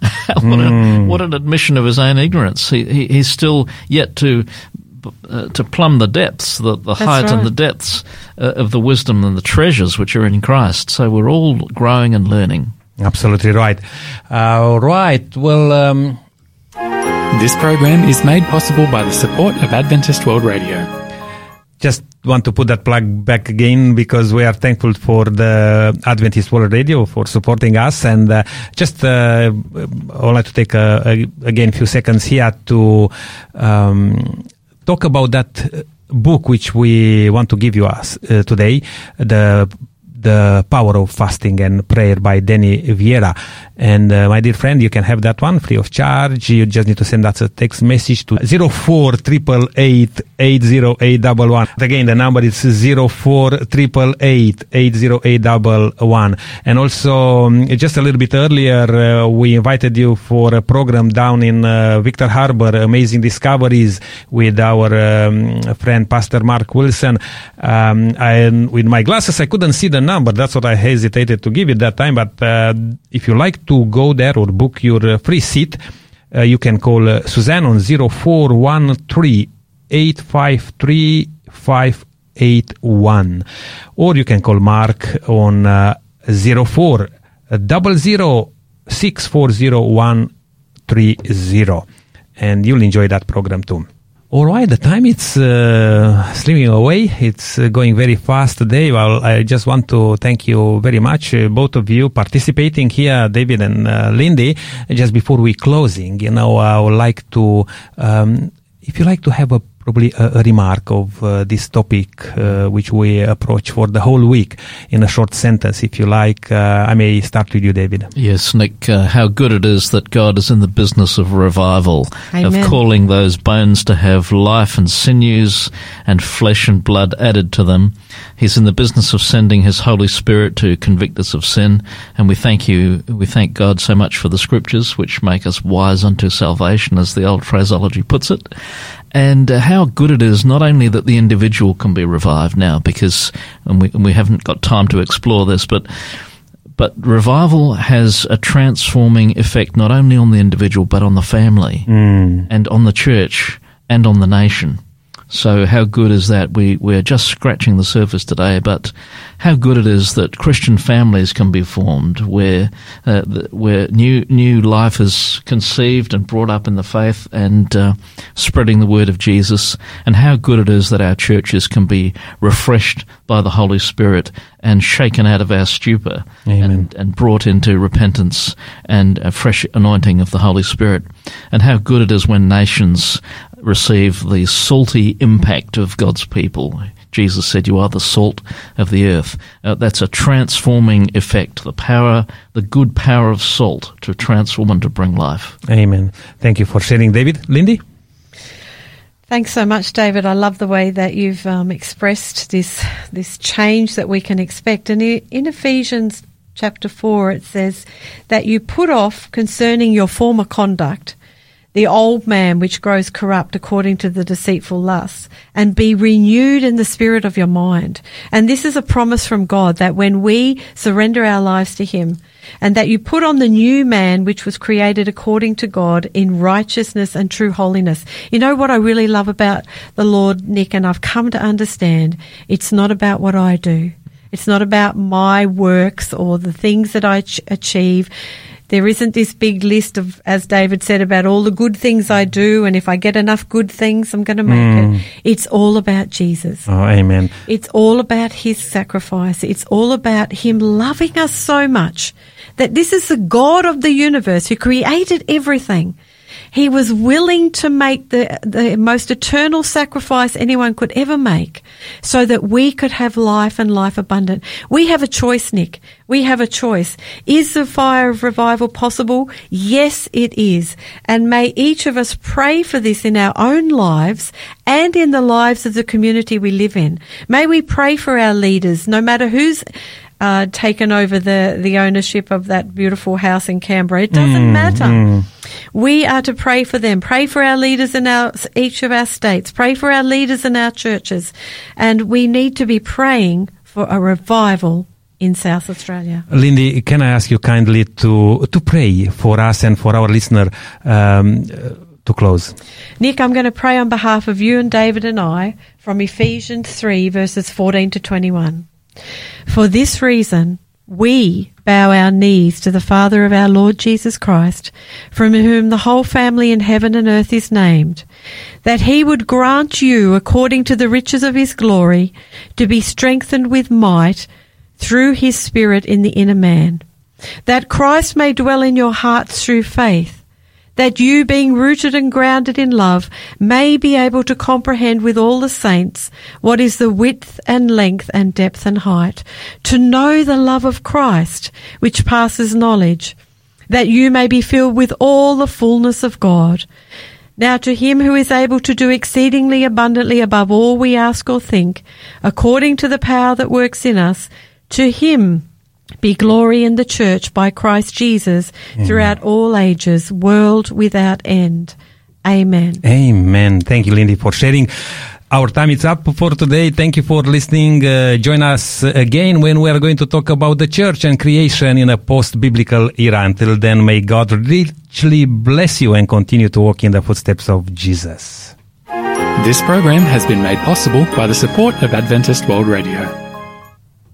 what, a, what an admission of his own ignorance. He, he, he's still yet to uh, to plumb the depths, the, the height right. and the depths uh, of the wisdom and the treasures which are in Christ. So we're all growing and learning. Absolutely right. Uh, right. Well, um, This program is made possible by the support of Adventist World Radio. just want to put that plug back again because we are thankful for the Adventist World Radio for supporting us. And uh, just uh, I would like to take uh, a, again a few seconds here to um, talk about that uh, book which we want to give you us uh, today. The the power of fasting and prayer by Danny Vierra. And uh, my dear friend, you can have that one free of charge. You just need to send us a text message to 0488880811. Again, the number is 0488880811. And also, um, just a little bit earlier, uh, we invited you for a program down in uh, Victor Harbor, Amazing Discoveries with our um, friend Pastor Mark Wilson. Um, and with my glasses, I couldn't see the number. But that's what I hesitated to give it that time. But uh, if you like to go there or book your uh, free seat, uh, you can call uh, Suzanne on 0413 853 581. Or you can call Mark on uh, 04 00 640 and you'll enjoy that program too. All right, the time it's uh, slipping away. It's uh, going very fast today. Well, I just want to thank you very much, uh, both of you participating here, David and uh, Lindy. Just before we closing, you know, I would like to, um, if you like to have a probably a, a remark of uh, this topic uh, which we approach for the whole week in a short sentence, if you like. Uh, I may start with you, David. Yes, Nick, uh, how good it is that God is in the business of revival, Amen. of calling those bones to have life and sinews and flesh and blood added to them. He's in the business of sending His Holy Spirit to convict us of sin, and we thank you, we thank God so much for the scriptures which make us wise unto salvation, as the old phraseology puts it. And uh, how good it is not only that the individual can be revived now, because and we, and we haven't got time to explore this, but but revival has a transforming effect not only on the individual but on the family and on the church and on the nation. So how good is that? We we're just scratching the surface today, but how good it is that Christian families can be formed, where uh, where new new life is conceived and brought up in the faith and uh, spreading the word of Jesus, and how good it is that our churches can be refreshed by the Holy Spirit and shaken out of our stupor Amen. and, and brought into repentance and a fresh anointing of the Holy Spirit, and how good it is when nations receive the salty impact of God's people. Jesus said, You are the salt of the earth. Uh, that's a transforming effect, the power, the good power of salt to transform and to bring life. Amen. Thank you for sharing, David. Lindy? Thanks so much, David. I love the way that you've um, expressed this this change that we can expect. And in Ephesians chapter four, it says that you put off concerning your former conduct the old man which grows corrupt according to the deceitful lusts, and be renewed in the spirit of your mind. And this is a promise from God that when we surrender our lives to Him, and that you put on the new man which was created according to God in righteousness and true holiness. You know what I really love about the Lord, Nick, and I've come to understand it's not about what I do. It's not about my works or the things that I ch- achieve. There isn't this big list of, as David said, about all the good things I do, and if I get enough good things, I'm going to make it. Mm. It's all about Jesus. Oh, amen. It's all about his sacrifice. It's all about him loving us so much that this is the God of the universe who created everything. He was willing to make the, the most eternal sacrifice anyone could ever make so that we could have life and life abundant. We have a choice, Nick. We have a choice. Is the fire of revival possible? Yes, it is. And may each of us pray for this in our own lives and in the lives of the community we live in. May we pray for our leaders, no matter who's uh, taken over the, the ownership of that beautiful house in Canberra. It doesn't matter. We are to pray for them. Pray for our leaders in our each of our states. Pray for our leaders in our churches, and we need to be praying for a revival in South Australia. Lindy, can I ask you kindly to to pray for us and for our listener um, to close? Nick, I'm going to pray on behalf of you and David and I from Ephesians 3, verses 14 to 21. For this reason, we bow our knees to the Father of our Lord Jesus Christ, from whom the whole family in heaven and earth is named, that he would grant you, according to the riches of his glory, to be strengthened with might through his Spirit in the inner man, that Christ may dwell in your hearts through faith that you, being rooted and grounded in love, may be able to comprehend with all the saints what is the width and length and depth and height, to know the love of Christ, which passes knowledge, that you may be filled with all the fullness of God. Now to him who is able to do exceedingly abundantly above all we ask or think, according to the power that works in us, to him be glory in the church by Christ Jesus throughout all ages, world without end. Amen. Amen. Thank you, Lindy, for sharing. Our time is up for today. Thank you for listening. Uh, join us again when we are going to talk about the church and creation in a post-biblical era. Until then, may God richly bless you and continue to walk in the footsteps of Jesus. This program has been made possible by the support of Adventist World Radio.